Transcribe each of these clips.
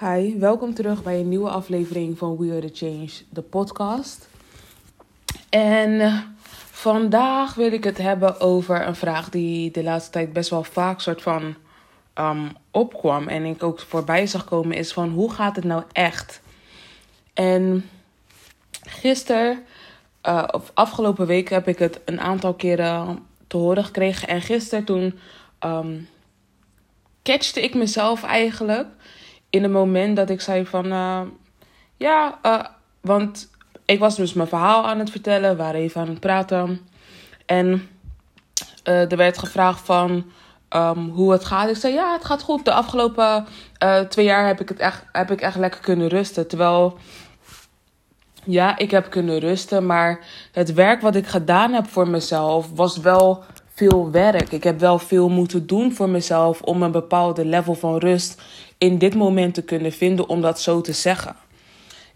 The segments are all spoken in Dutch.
Hi, welkom terug bij een nieuwe aflevering van We Are The Change, de podcast. En eh, vandaag wil ik het hebben over een vraag die de laatste tijd best wel vaak soort van um, opkwam. En ik ook voorbij zag komen is van hoe gaat het nou echt? En gisteren, uh, of afgelopen week heb ik het een aantal keren te horen gekregen. En gisteren toen um, catchte ik mezelf eigenlijk in het moment dat ik zei van... Uh, ja, uh, want ik was dus mijn verhaal aan het vertellen. We waren even aan het praten. En uh, er werd gevraagd van... Um, hoe het gaat. Ik zei ja, het gaat goed. De afgelopen twee jaar heb ik, het echt, heb ik echt lekker kunnen rusten. Terwijl ja, ik heb kunnen rusten. Maar het werk wat ik gedaan heb voor mezelf was wel veel werk. Ik heb wel veel moeten doen voor mezelf om een bepaalde level van rust in dit moment te kunnen vinden, om dat zo te zeggen.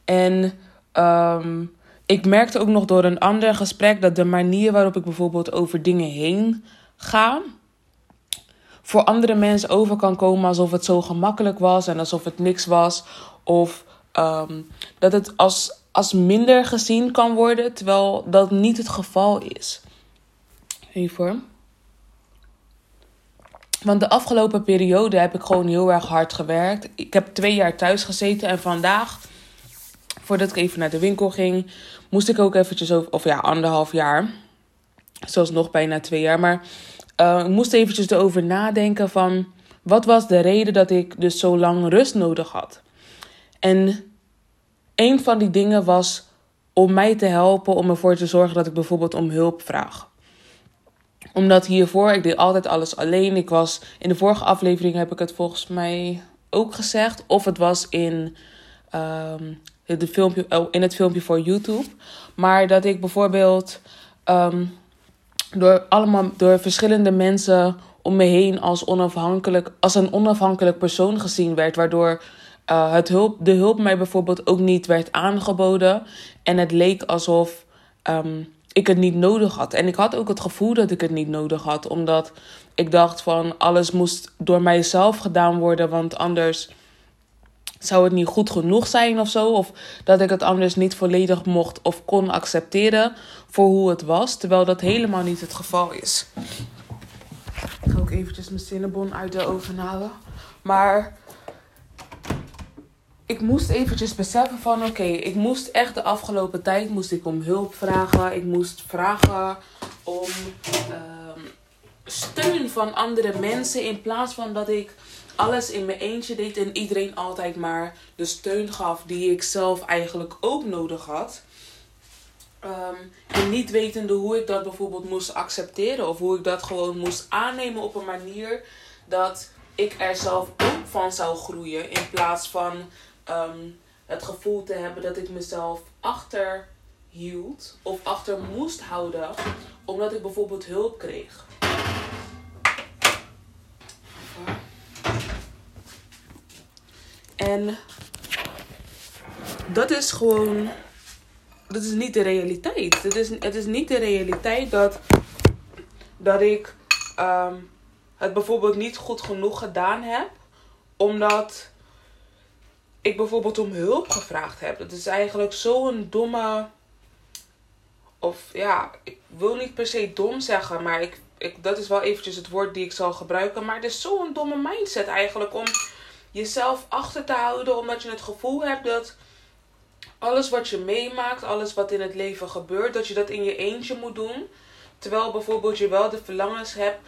En um, ik merkte ook nog door een ander gesprek dat de manier waarop ik bijvoorbeeld over dingen heen ga, voor andere mensen over kan komen alsof het zo gemakkelijk was en alsof het niks was. Of um, dat het als, als minder gezien kan worden, terwijl dat niet het geval is. Even. Want de afgelopen periode heb ik gewoon heel erg hard gewerkt. Ik heb twee jaar thuis gezeten en vandaag, voordat ik even naar de winkel ging, moest ik ook eventjes over, of ja, anderhalf jaar. Zoals nog bijna twee jaar. Maar uh, ik moest eventjes erover nadenken van wat was de reden dat ik dus zo lang rust nodig had. En een van die dingen was om mij te helpen om ervoor te zorgen dat ik bijvoorbeeld om hulp vraag omdat hiervoor, ik deed altijd alles alleen. Ik was, in de vorige aflevering heb ik het volgens mij ook gezegd. Of het was in, um, de filmpje, oh, in het filmpje voor YouTube. Maar dat ik bijvoorbeeld um, door, allemaal, door verschillende mensen om me heen als, onafhankelijk, als een onafhankelijk persoon gezien werd. Waardoor uh, het hulp, de hulp mij bijvoorbeeld ook niet werd aangeboden. En het leek alsof um, ik het niet nodig had. En ik had ook het gevoel dat ik het niet nodig had, omdat ik dacht van alles moest door mijzelf gedaan worden, want anders zou het niet goed genoeg zijn of zo. Of dat ik het anders niet volledig mocht of kon accepteren voor hoe het was, terwijl dat helemaal niet het geval is. Ik ga ook eventjes mijn cinnabon uit de oven halen. Maar ik moest eventjes beseffen van oké, ik moest echt de afgelopen tijd moest ik om hulp vragen. Ik moest vragen om uh, steun van andere mensen in plaats van dat ik alles in mijn eentje deed en iedereen altijd maar de steun gaf die ik zelf eigenlijk ook nodig had. Um, en niet wetende hoe ik dat bijvoorbeeld moest accepteren of hoe ik dat gewoon moest aannemen op een manier dat ik er zelf ook van zou groeien in plaats van um, het gevoel te hebben dat ik mezelf achterhield of achter moest houden omdat ik bijvoorbeeld hulp kreeg. En dat is gewoon. Dat is niet de realiteit. Het is, het is niet de realiteit dat, dat ik um, het bijvoorbeeld niet goed genoeg gedaan heb. Omdat ik bijvoorbeeld om hulp gevraagd heb. Dat is eigenlijk zo'n domme. Of ja, ik wil niet per se dom zeggen, maar ik, ik, dat is wel eventjes het woord die ik zal gebruiken. Maar het is zo'n domme mindset eigenlijk om jezelf achter te houden, omdat je het gevoel hebt dat alles wat je meemaakt, alles wat in het leven gebeurt, dat je dat in je eentje moet doen. Terwijl bijvoorbeeld je wel de verlangens hebt,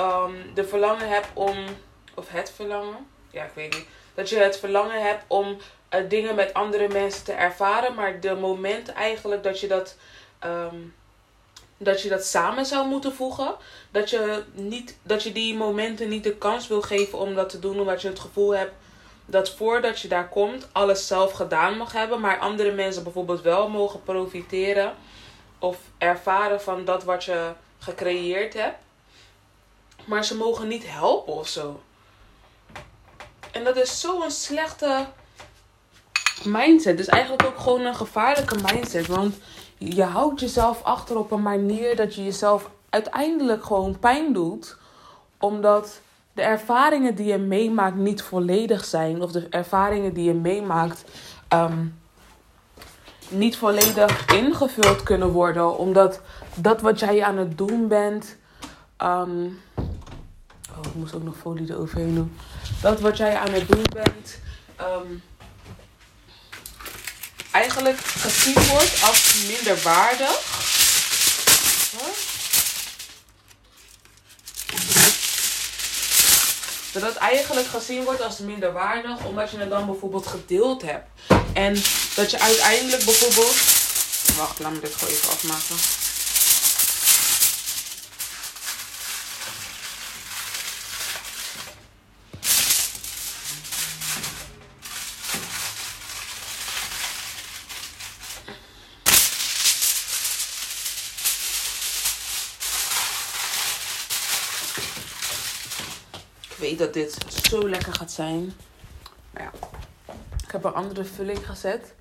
um, de verlangen hebt om, of het verlangen, ja ik weet niet, dat je het verlangen hebt om uh, dingen met andere mensen te ervaren. Maar de moment eigenlijk dat je dat, um, dat je dat samen zou moeten voegen. Dat je, niet, dat je die momenten niet de kans wil geven om dat te doen. Omdat je het gevoel hebt dat voordat je daar komt, alles zelf gedaan mag hebben. Maar andere mensen bijvoorbeeld wel mogen profiteren. Of ervaren van dat wat je gecreëerd hebt. Maar ze mogen niet helpen of zo. En dat is zo'n slechte mindset. Dus eigenlijk ook gewoon een gevaarlijke mindset. Want je houdt jezelf achter op een manier dat je jezelf uiteindelijk gewoon pijn doet. Omdat de ervaringen die je meemaakt niet volledig zijn. Of de ervaringen die je meemaakt ehm, niet volledig ingevuld kunnen worden. Omdat dat wat jij aan het doen bent. Ehm, oh, ik moest ook nog folie eroverheen doen. Dat wat jij aan het doen bent. Ehm, eigenlijk gezien wordt als minder waardig. Dat het eigenlijk gezien wordt als minder waardig, omdat je het dan bijvoorbeeld gedeeld hebt. En dat je uiteindelijk bijvoorbeeld. Wacht, laat me dit gewoon even afmaken. Dat dit zo lekker gaat zijn. Maar ja, ik heb een andere vulling gezet.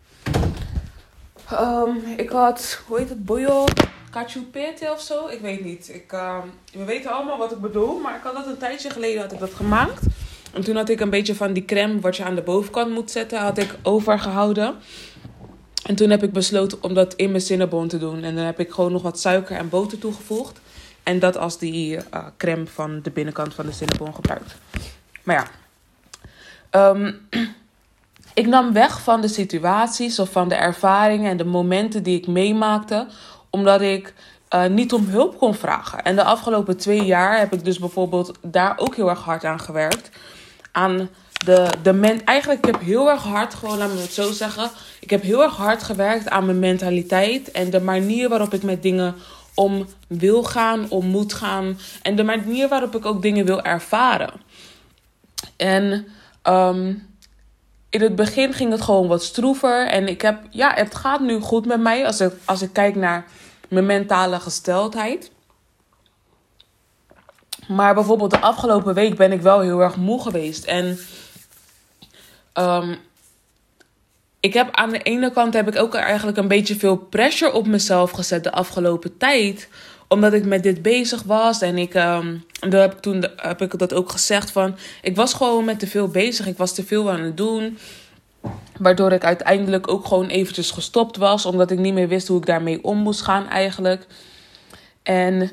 Um, ik had, hoe heet het, boyo cachupete of zo? Ik weet niet. Ik, um, we weten allemaal wat ik bedoel, maar ik had dat een tijdje geleden had ik dat gemaakt. En toen had ik een beetje van die crème wat je aan de bovenkant moet zetten, had ik overgehouden. En toen heb ik besloten om dat in mijn cinnabon te doen. En dan heb ik gewoon nog wat suiker en boter toegevoegd. En dat als die uh, crème van de binnenkant van de cinnabon gebruikt. Maar ja. Um, ik nam weg van de situaties of van de ervaringen en de momenten die ik meemaakte. Omdat ik uh, niet om hulp kon vragen. En de afgelopen twee jaar heb ik dus bijvoorbeeld daar ook heel erg hard aan gewerkt. Aan de, de men, eigenlijk ik heb heel erg hard, gewoon laat me het zo zeggen. Ik heb heel erg hard gewerkt aan mijn mentaliteit en de manier waarop ik met dingen om wil gaan, om moet gaan. En de manier waarop ik ook dingen wil ervaren. En um, in het begin ging het gewoon wat stroever. En ik heb, ja, het gaat nu goed met mij als ik, als ik kijk naar mijn mentale gesteldheid. Maar bijvoorbeeld de afgelopen week ben ik wel heel erg moe geweest. En um, ik heb aan de ene kant heb ik ook eigenlijk een beetje veel pressure op mezelf gezet de afgelopen tijd. Omdat ik met dit bezig was. En ik, um, daar heb ik toen heb ik dat ook gezegd van. Ik was gewoon met te veel bezig. Ik was te veel aan het doen. Waardoor ik uiteindelijk ook gewoon eventjes gestopt was. Omdat ik niet meer wist hoe ik daarmee om moest gaan eigenlijk. En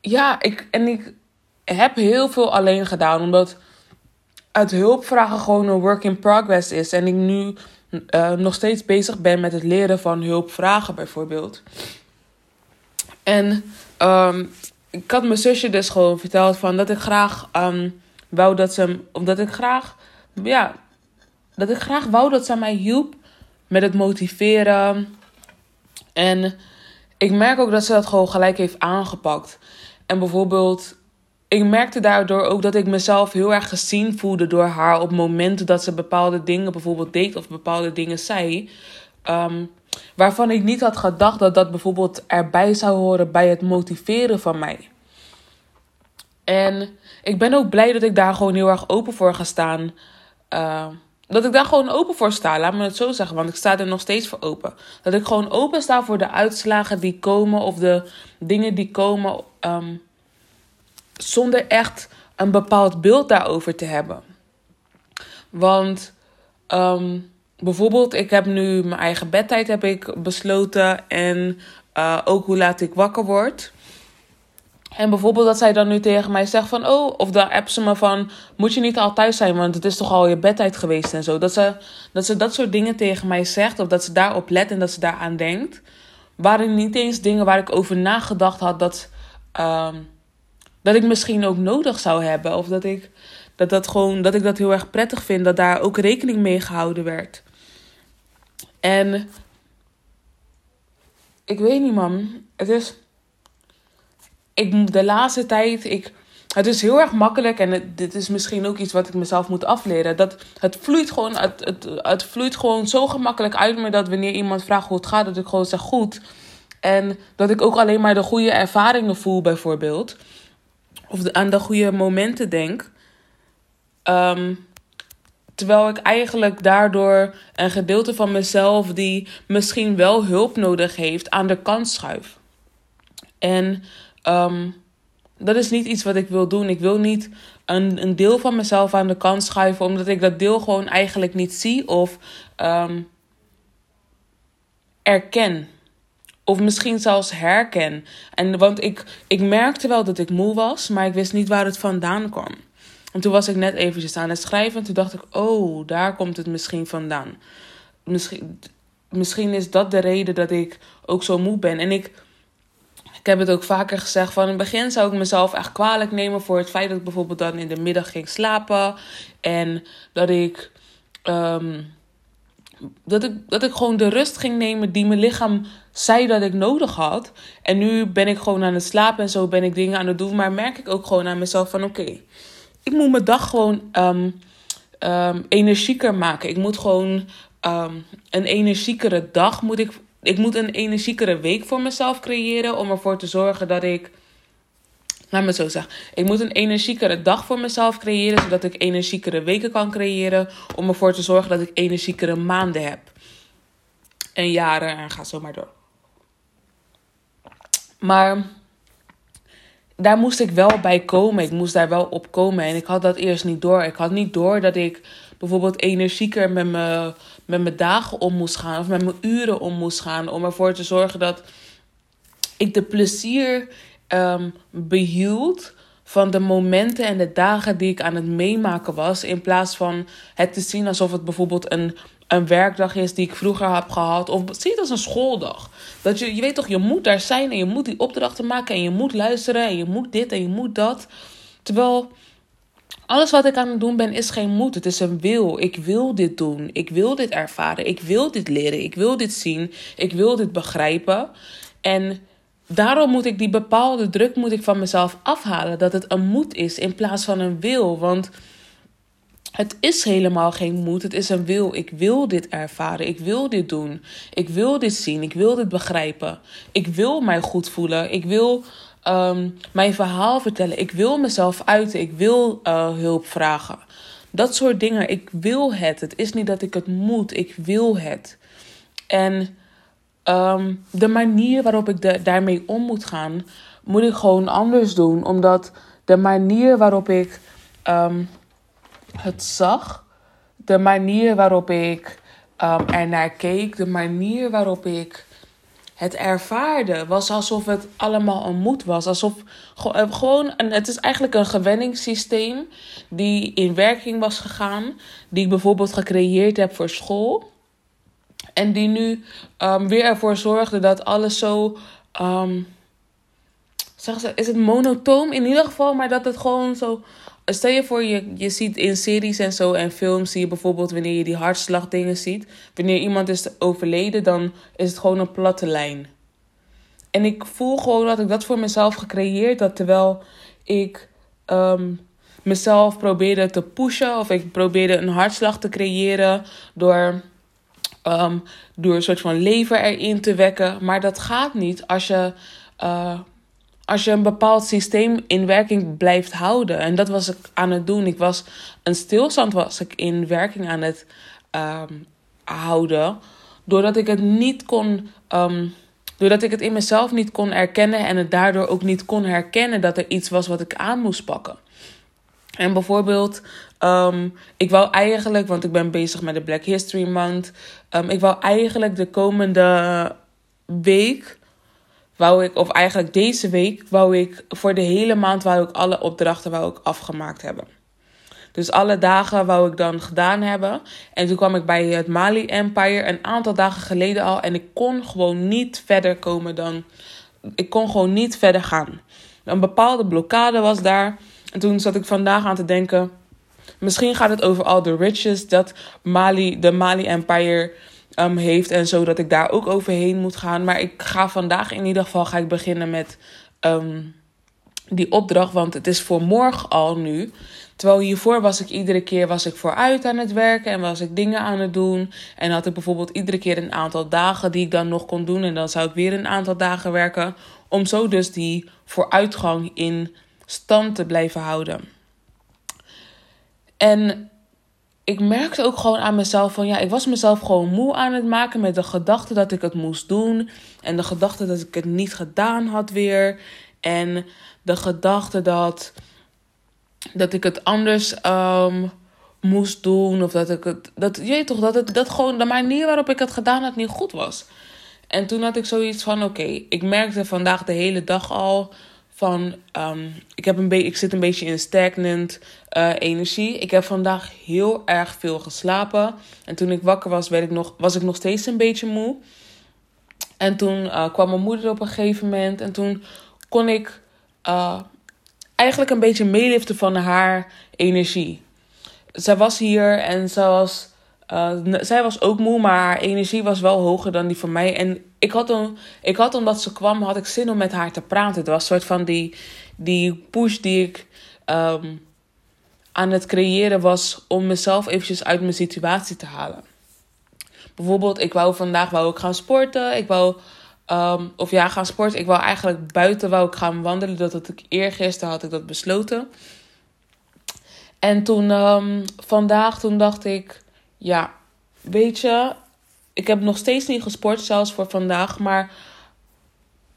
ja, ik, en ik heb heel veel alleen gedaan. Omdat uit hulpvragen gewoon een work in progress is. En ik nu uh, nog steeds bezig ben met het leren van hulpvragen bijvoorbeeld. En um, ik had mijn zusje dus gewoon verteld van dat ik graag um, wou dat ze... Omdat ik graag... Ja, dat ik graag wou dat ze mij hielp met het motiveren. En ik merk ook dat ze dat gewoon gelijk heeft aangepakt. En bijvoorbeeld ik merkte daardoor ook dat ik mezelf heel erg gezien voelde door haar op momenten dat ze bepaalde dingen bijvoorbeeld deed of bepaalde dingen zei. Um, waarvan ik niet had gedacht dat dat bijvoorbeeld erbij zou horen bij het motiveren van mij. En ik ben ook blij dat ik daar gewoon heel erg open voor ga staan. Uh, dat ik daar gewoon open voor sta, laat me het zo zeggen, want ik sta er nog steeds voor open. Dat ik gewoon open sta voor de uitslagen die komen of de dingen die komen. Um, zonder echt een bepaald beeld daarover te hebben. Want um, bijvoorbeeld, ik heb nu mijn eigen bedtijd heb ik besloten en uh, ook hoe laat ik wakker word. En bijvoorbeeld dat zij dan nu tegen mij zegt van... Oh, of dan app ze me van... Moet je niet al thuis zijn, want het is toch al je bedtijd geweest en zo. Dat ze, dat ze dat soort dingen tegen mij zegt. Of dat ze daarop let en dat ze daaraan denkt. Waren niet eens dingen waar ik over nagedacht had dat... Um, dat ik misschien ook nodig zou hebben. Of dat ik dat, dat, gewoon, dat ik dat heel erg prettig vind. Dat daar ook rekening mee gehouden werd. En ik weet niet, man. Het is. Ik, de laatste tijd. Ik, het is heel erg makkelijk. En dit is misschien ook iets wat ik mezelf moet afleren. Dat het vloeit gewoon. Het, het, het vloeit gewoon zo gemakkelijk uit me. Dat wanneer iemand vraagt hoe het gaat. Dat ik gewoon zeg goed. En dat ik ook alleen maar de goede ervaringen voel, bijvoorbeeld of aan de goede momenten denk. Um, terwijl ik eigenlijk daardoor een gedeelte van mezelf die misschien wel hulp nodig heeft aan de kant schuif. En um, dat is niet iets wat ik wil doen. Ik wil niet een, een deel van mezelf aan de kant schuiven, omdat ik dat deel gewoon eigenlijk niet zie of um, erken. Of misschien zelfs herken. En, want ik, ik merkte wel dat ik moe was, maar ik wist niet waar het vandaan kwam. En toen was ik net eventjes aan het schrijven en toen dacht ik, oh, daar komt het misschien vandaan. Misschien, misschien is dat de reden dat ik ook zo moe ben. En ik, ik heb het ook vaker gezegd, van in het begin zou ik mezelf echt kwalijk nemen voor het feit dat ik bijvoorbeeld dan in de middag ging slapen. En dat ik, um, dat ik, dat ik gewoon de rust ging nemen die mijn lichaam zei dat ik nodig had. En nu ben ik gewoon aan het slapen en zo ben ik dingen aan het doen. Maar merk ik ook gewoon aan mezelf van oké, ik moet mijn dag gewoon um, um, energieker maken. Ik moet gewoon um, een energiekere dag moet ik. Ik moet een energiekere week voor mezelf creëren om ervoor te zorgen dat ik. Laat me zo zeggen. Ik moet een energiekere dag voor mezelf creëren, zodat ik energiekere weken kan creëren. Om ervoor te zorgen dat ik energiekere maanden heb. En jaren en ga zo maar door. Maar daar moest ik wel bij komen. Ik moest daar wel op komen. En ik had dat eerst niet door. Ik had niet door dat ik bijvoorbeeld energieker met mijn, met mijn dagen om moest gaan. Of met mijn uren om moest gaan. Om ervoor te zorgen dat ik de plezier um, behield van de momenten en de dagen die ik aan het meemaken was. In plaats van het te zien alsof het bijvoorbeeld een een werkdag is die ik vroeger heb gehad. Of zie het als een schooldag. Dat je, je weet toch, je moet daar zijn en je moet die opdrachten maken en je moet luisteren en je moet dit en je moet dat. Terwijl alles wat ik aan het doen ben is geen moet. Het is een wil. Ik wil dit doen. Ik wil dit ervaren. Ik wil dit leren. Ik wil dit zien. Ik wil dit begrijpen. En daarom moet ik die bepaalde druk moet ik van mezelf afhalen. Dat het een moet is in plaats van een wil. Want het is helemaal geen moed, het is een wil. Ik wil dit ervaren, ik wil dit doen, ik wil dit zien, ik wil dit begrijpen. Ik wil mij goed voelen, ik wil um, mijn verhaal vertellen, ik wil mezelf uiten, ik wil uh, hulp vragen. Dat soort dingen, ik wil het. Het is niet dat ik het moet, ik wil het. En um, de manier waarop ik de, daarmee om moet gaan, moet ik gewoon anders doen. Omdat de manier waarop ik um, het zag, de manier waarop ik um, er naar keek, de manier waarop ik het ervaarde, was alsof het allemaal een moed was. Alsof eh, gewoon, het is eigenlijk een gewenningssysteem die in werking was gegaan, die ik bijvoorbeeld gecreëerd heb voor school. En die nu um, weer ervoor zorgde dat alles zo. Um, ze, is het monotoom in ieder geval, maar dat het gewoon zo Stel je voor, je, je ziet in series en zo en films, zie je bijvoorbeeld wanneer je die hartslagdingen ziet. Wanneer iemand is overleden, dan is het gewoon een platte lijn. En ik voel gewoon dat ik dat voor mezelf gecreëerd had, terwijl ik um, mezelf probeerde te pushen of ik probeerde een hartslag te creëren door, um, door een soort van leven erin te wekken. Maar dat gaat niet als je uh, als je een bepaald systeem in werking blijft houden. En dat was ik aan het doen. Ik was een stilstand was ik in werking aan het um, houden. Doordat ik het niet kon. Um, doordat ik het in mezelf niet kon erkennen en het daardoor ook niet kon herkennen dat er iets was wat ik aan moest pakken. En bijvoorbeeld, um, ik wou eigenlijk, want ik ben bezig met de Black History Month. Um, ik wou eigenlijk de komende week wou ik, of eigenlijk deze week, wou ik voor de hele maand wou ik alle opdrachten wou ik afgemaakt hebben. Dus alle dagen wou ik dan gedaan hebben. En toen kwam ik bij het Mali Empire een aantal dagen geleden al. En ik kon gewoon niet verder komen dan. Ik kon gewoon niet verder gaan. Een bepaalde blokkade was daar. En toen zat ik vandaag aan te denken. Misschien gaat het over al de riches dat Mali, de Mali Empire um, heeft en zo, dat ik daar ook overheen moet gaan. Maar ik ga vandaag in ieder geval ga ik beginnen met um, die opdracht, want het is voor morgen al nu. Terwijl hiervoor was ik iedere keer was ik vooruit aan het werken en was ik dingen aan het doen. En had ik bijvoorbeeld iedere keer een aantal dagen die ik dan nog kon doen. En dan zou ik weer een aantal dagen werken. Om zo dus die vooruitgang in stand te blijven houden. En ik merkte ook gewoon aan mezelf van ja, ik was mezelf gewoon moe aan het maken met de gedachte dat ik het moest doen. En de gedachte dat ik het niet gedaan had weer. En de gedachte dat, dat ik het anders ehm, moest doen. Of dat ik het. Dat, je weet toch, dat, het, dat gewoon de manier waarop ik het gedaan had niet goed was. En toen had ik zoiets van: oké, ik merkte vandaag de hele dag al van ehm, ik, heb een ik zit een beetje in stagnant uh, energie. Ik heb vandaag heel erg veel geslapen. En toen ik wakker was, werd ik nog, was ik nog steeds een beetje moe. En toen uh, kwam mijn moeder op een gegeven moment. En toen kon ik uh, eigenlijk een beetje meeliften van haar energie. Zij was hier en ze was zij was ook moe, maar haar energie was wel hoger dan die van mij. En ik had, een, ik had omdat ze kwam, had ik zin om met haar te praten. Het was een soort van die, die push die ik um, aan het creëren was om mezelf eventjes uit mijn situatie te halen. Bijvoorbeeld, ik wou vandaag wou ik gaan sporten. Ik wou, um, of ja, gaan sporten. Ik wou eigenlijk buiten wou ik gaan wandelen. Dat had ik eergisteren had ik dat besloten. En toen um, vandaag, toen dacht ik ja, weet je, ik heb nog steeds niet gesport, zelfs voor vandaag. Maar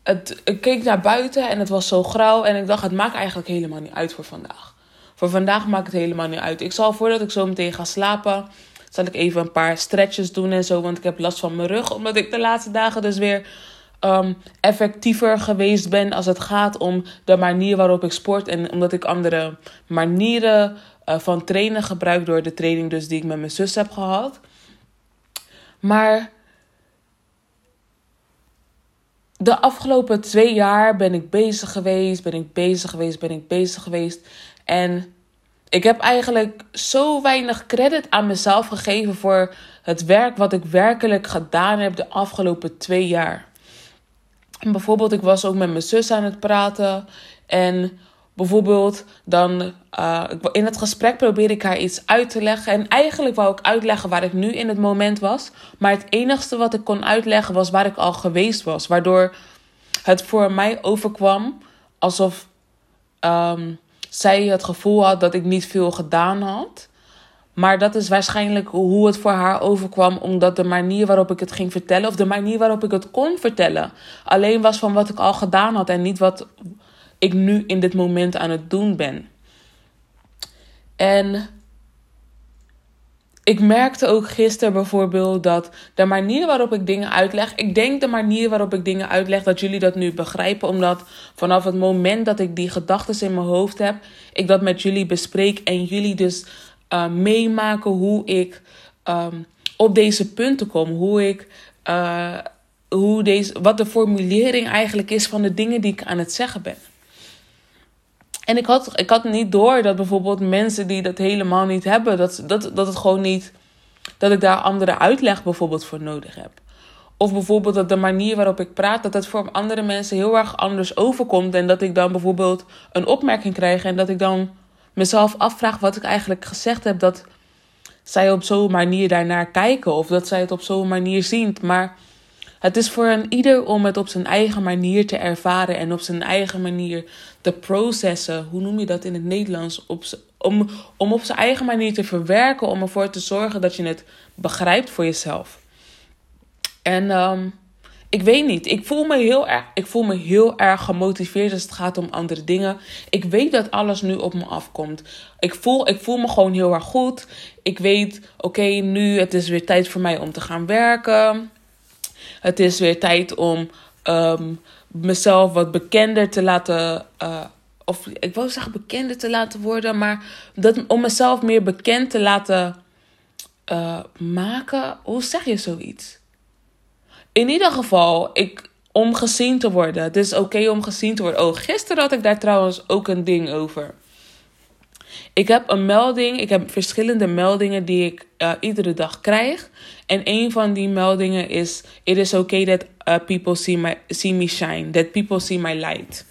het, ik keek naar buiten en het was zo grauw. En ik dacht, het maakt eigenlijk helemaal niet uit voor vandaag. Voor vandaag maakt het helemaal niet uit. Ik zal voordat ik zo meteen ga slapen, zal ik even een paar stretches doen en zo. Want ik heb last van mijn rug. Omdat ik de laatste dagen dus weer um, effectiever geweest ben als het gaat om de manier waarop ik sport. En omdat ik andere manieren uh, van trainen gebruik door de training dus die ik met mijn zus heb gehad. Maar de afgelopen twee jaar ben ik bezig geweest, ben ik bezig geweest, ben ik bezig geweest. En ik heb eigenlijk zo weinig credit aan mezelf gegeven voor het werk wat ik werkelijk gedaan heb de afgelopen twee jaar. Bijvoorbeeld, ik was ook met mijn zus aan het praten. En bijvoorbeeld, dan uh, in het gesprek probeerde ik haar iets uit te leggen. En eigenlijk wou ik uitleggen waar ik nu in het moment was. Maar het enigste wat ik kon uitleggen was waar ik al geweest was. Waardoor het voor mij overkwam alsof um, zij het gevoel had dat ik niet veel gedaan had. Maar dat is waarschijnlijk hoe het voor haar overkwam, omdat de manier waarop ik het ging vertellen, of de manier waarop ik het kon vertellen, alleen was van wat ik al gedaan had en niet wat ik nu in dit moment aan het doen ben. En ik merkte ook gisteren bijvoorbeeld dat de manier waarop ik dingen uitleg. Ik denk de manier waarop ik dingen uitleg dat jullie dat nu begrijpen. Omdat vanaf het moment dat ik die gedachten in mijn hoofd heb, ik dat met jullie bespreek. En jullie dus uh, meemaken hoe ik um, op deze punten kom. Hoe ik. Uh, hoe deze, wat de formulering eigenlijk is van de dingen die ik aan het zeggen ben. En ik had, ik had niet door dat bijvoorbeeld mensen die dat helemaal niet hebben, dat, dat, dat het gewoon niet. dat ik daar andere uitleg bijvoorbeeld voor nodig heb. Of bijvoorbeeld dat de manier waarop ik praat, dat het voor andere mensen heel erg anders overkomt. En dat ik dan bijvoorbeeld een opmerking krijg en dat ik dan mezelf afvraag wat ik eigenlijk gezegd heb. Dat zij op zo'n manier daarnaar kijken of dat zij het op zo'n manier zien. Maar het is voor een ieder om het op zijn eigen manier te ervaren en op zijn eigen manier te processen. Hoe noem je dat in het Nederlands? Om, om op zijn eigen manier te verwerken, om ervoor te zorgen dat je het begrijpt voor jezelf. En um, ik weet niet. Ik voel, me heel erg, ik voel me heel erg gemotiveerd als het gaat om andere dingen. Ik weet dat alles nu op me afkomt. Ik voel, ik voel me gewoon heel erg goed. Ik weet, oké, nu het is weer tijd voor mij om te gaan werken. Het is weer tijd om um, mezelf wat bekender te laten. Uh, of ik wou zeggen bekender te laten worden, maar dat, om mezelf meer bekend te laten uh, maken. Hoe zeg je zoiets? In ieder geval, ik, om gezien te worden. Het is oké om gezien te worden. Oh, gisteren had ik daar trouwens ook een ding over. Ik heb een melding, ik heb verschillende meldingen die ik uh, iedere dag krijg. En een van die meldingen is: It is okay that uh, people see, my, see me shine, that people see my light.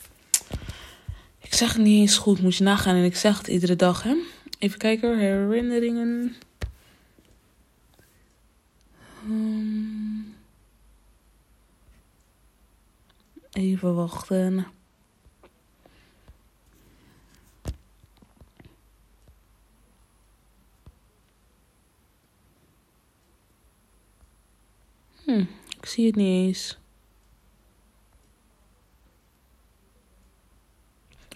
Ik zeg het niet eens goed, moet je nagaan. En ik zeg het iedere dag, hè? Even kijken, herinneringen. Um, even wachten. Hm, ik zie het niet eens.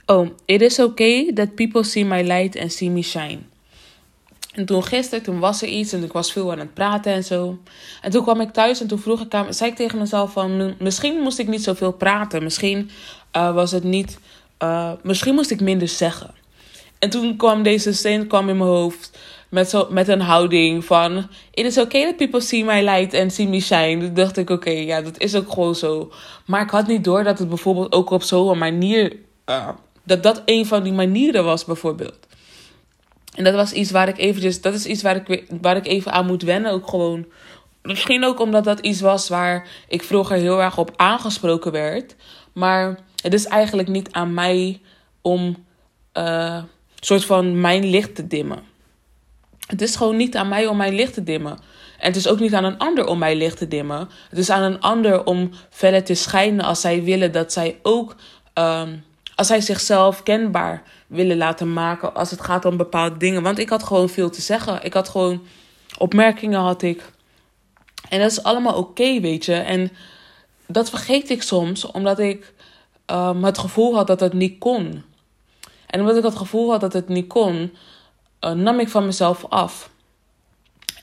Oh, it is okay that people see my light and see me shine. En toen gisteren, toen was er iets en ik was veel aan het praten en zo. En toen kwam ik thuis en toen vroeg ik aan, zei ik tegen mezelf van, misschien moest ik niet zoveel praten. Misschien uh, was het niet, uh, misschien moest ik minder zeggen. En toen kwam deze zin kwam in mijn hoofd met, zo, met een houding van, it is okay that people see my light and see me shine. Toen dacht ik, oké, ja, dat is ook gewoon zo. Maar ik had niet door dat het bijvoorbeeld ook op zo'n manier, uh, dat dat een van die manieren was bijvoorbeeld. En dat was iets waar ik eventjes, dat is iets waar ik, waar ik even aan moet wennen. Ook gewoon, misschien ook omdat dat iets was waar ik vroeger heel erg op aangesproken werd. Maar het is eigenlijk niet aan mij om uh, soort van mijn licht te dimmen. Het is gewoon niet aan mij om mijn licht te dimmen. En het is ook niet aan een ander om mijn licht te dimmen. Het is aan een ander om verder te schijnen als zij willen dat zij ook, um, als zij zichzelf kenbaar willen laten maken als het gaat om bepaalde dingen. Want ik had gewoon veel te zeggen. Ik had gewoon opmerkingen had ik. En dat is allemaal oké, weet je. En dat vergeet ik soms, omdat ik um, het gevoel had dat het niet kon. En omdat ik het gevoel had dat het niet kon, uh, nam ik van mezelf af.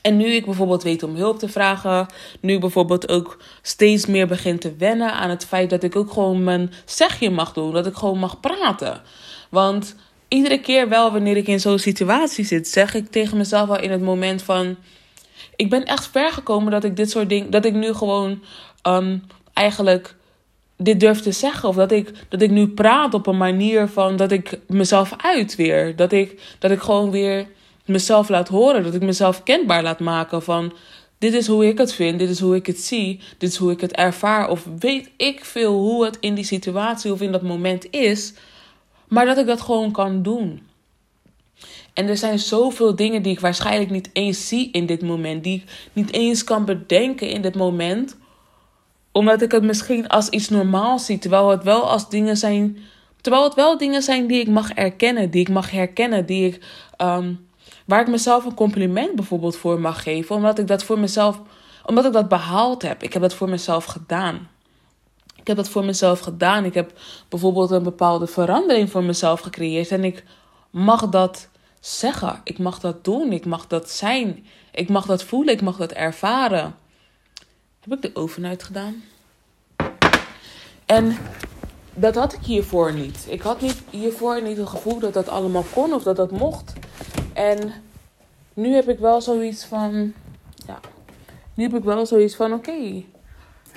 En nu ik bijvoorbeeld weet om hulp te vragen, nu bijvoorbeeld ook steeds meer begin te wennen aan het feit dat ik ook gewoon mijn zegje mag doen, dat ik gewoon mag praten. Want iedere keer wel wanneer ik in zo'n situatie zit, zeg ik tegen mezelf al in het moment van. Ik ben echt ver gekomen dat ik dit soort dingen. Dat ik nu gewoon um, eigenlijk dit durf te zeggen. Of dat ik, dat ik nu praat op een manier van dat ik mezelf uit weer. Dat ik, dat ik gewoon weer mezelf laat horen. Dat ik mezelf kenbaar laat maken van. Dit is hoe ik het vind, dit is hoe ik het zie, dit is hoe ik het ervaar. Of weet ik veel hoe het in die situatie of in dat moment is. Maar dat ik dat gewoon kan doen. En er zijn zoveel dingen die ik waarschijnlijk niet eens zie in dit moment. Die ik niet eens kan bedenken in dit moment. Omdat ik het misschien als iets normaals zie. Terwijl het wel als dingen zijn. Terwijl het wel dingen zijn die ik mag erkennen. Die ik mag herkennen. Die ik, um, waar ik mezelf een compliment bijvoorbeeld voor mag geven. Omdat ik dat voor mezelf. Omdat ik dat behaald heb. Ik heb dat voor mezelf gedaan. Ik heb dat voor mezelf gedaan. Ik heb bijvoorbeeld een bepaalde verandering voor mezelf gecreëerd. En ik mag dat zeggen. Ik mag dat doen. Ik mag dat zijn. Ik mag dat voelen. Ik mag dat ervaren. Heb ik de oven uitgedaan? En dat had ik hiervoor niet. Ik had niet, hiervoor niet het gevoel dat dat allemaal kon of dat dat mocht. En nu heb ik wel zoiets van. Ja. Nu heb ik wel zoiets van: oké.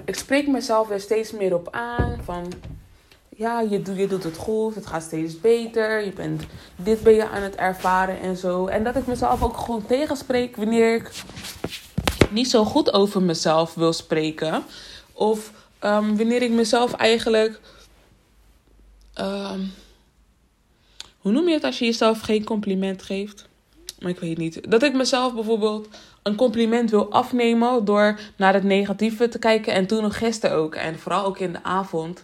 Ik spreek mezelf er steeds meer op aan. Van ja, je, doet, je doet het goed, het gaat steeds beter. Je bent, dit ben je aan het ervaren en zo. En dat ik mezelf ook gewoon tegenspreek wanneer ik niet zo goed over mezelf wil spreken. Of um, wanneer ik mezelf eigenlijk. Um, hoe noem je het als je jezelf geen compliment geeft? Maar ik weet niet. Dat ik mezelf bijvoorbeeld een compliment wil afnemen door naar het negatieve te kijken. En toen nog gisteren ook. En vooral ook in de avond.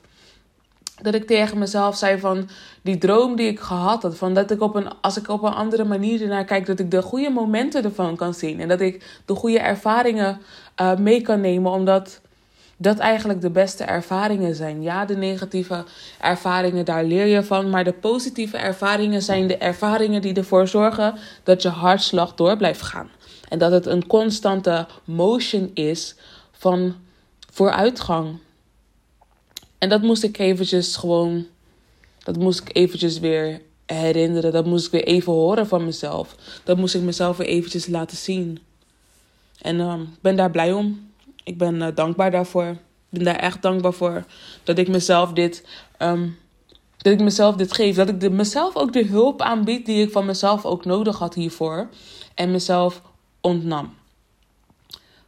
Dat ik tegen mezelf zei van die droom die ik gehad had. Van dat ik op een, als ik op een andere manier ernaar kijk, dat ik de goede momenten ervan kan zien. En dat ik de goede ervaringen uh, mee kan nemen. Omdat dat eigenlijk de beste ervaringen zijn. Ja, de negatieve ervaringen, daar leer je van. Maar de positieve ervaringen zijn de ervaringen die ervoor zorgen dat je hartslag door blijft gaan. En dat het een constante motion is van vooruitgang. En dat moest ik eventjes gewoon. Dat moest ik eventjes weer herinneren. Dat moest ik weer even horen van mezelf. Dat moest ik mezelf weer eventjes laten zien. En ik uh, ben daar blij om. Ik ben uh, dankbaar daarvoor. Ik ben daar echt dankbaar voor. Dat ik mezelf dit. Um, dat ik mezelf dit geef. Dat ik mezelf ook de hulp aanbied die ik van mezelf ook nodig had hiervoor. En mezelf ontnam.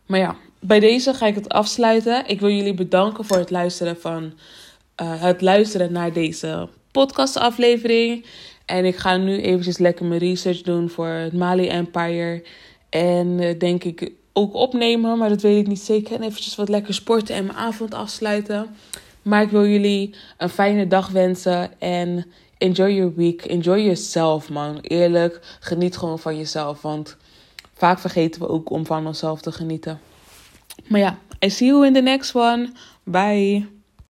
Maar ja, bij deze ga ik het afsluiten. Ik wil jullie bedanken voor het luisteren van uh, het luisteren naar deze podcastaflevering. En ik ga nu eventjes lekker mijn research doen voor het Mali Empire. En uh, denk ik ook opnemen, maar dat weet ik niet zeker. En eventjes wat lekker sporten en mijn avond afsluiten. Maar ik wil jullie een fijne dag wensen en enjoy your week. Enjoy yourself, man. Eerlijk, geniet gewoon van jezelf, want vaak vergeten we ook om van onszelf te genieten. Maar ja, I see you in the next one. Bye.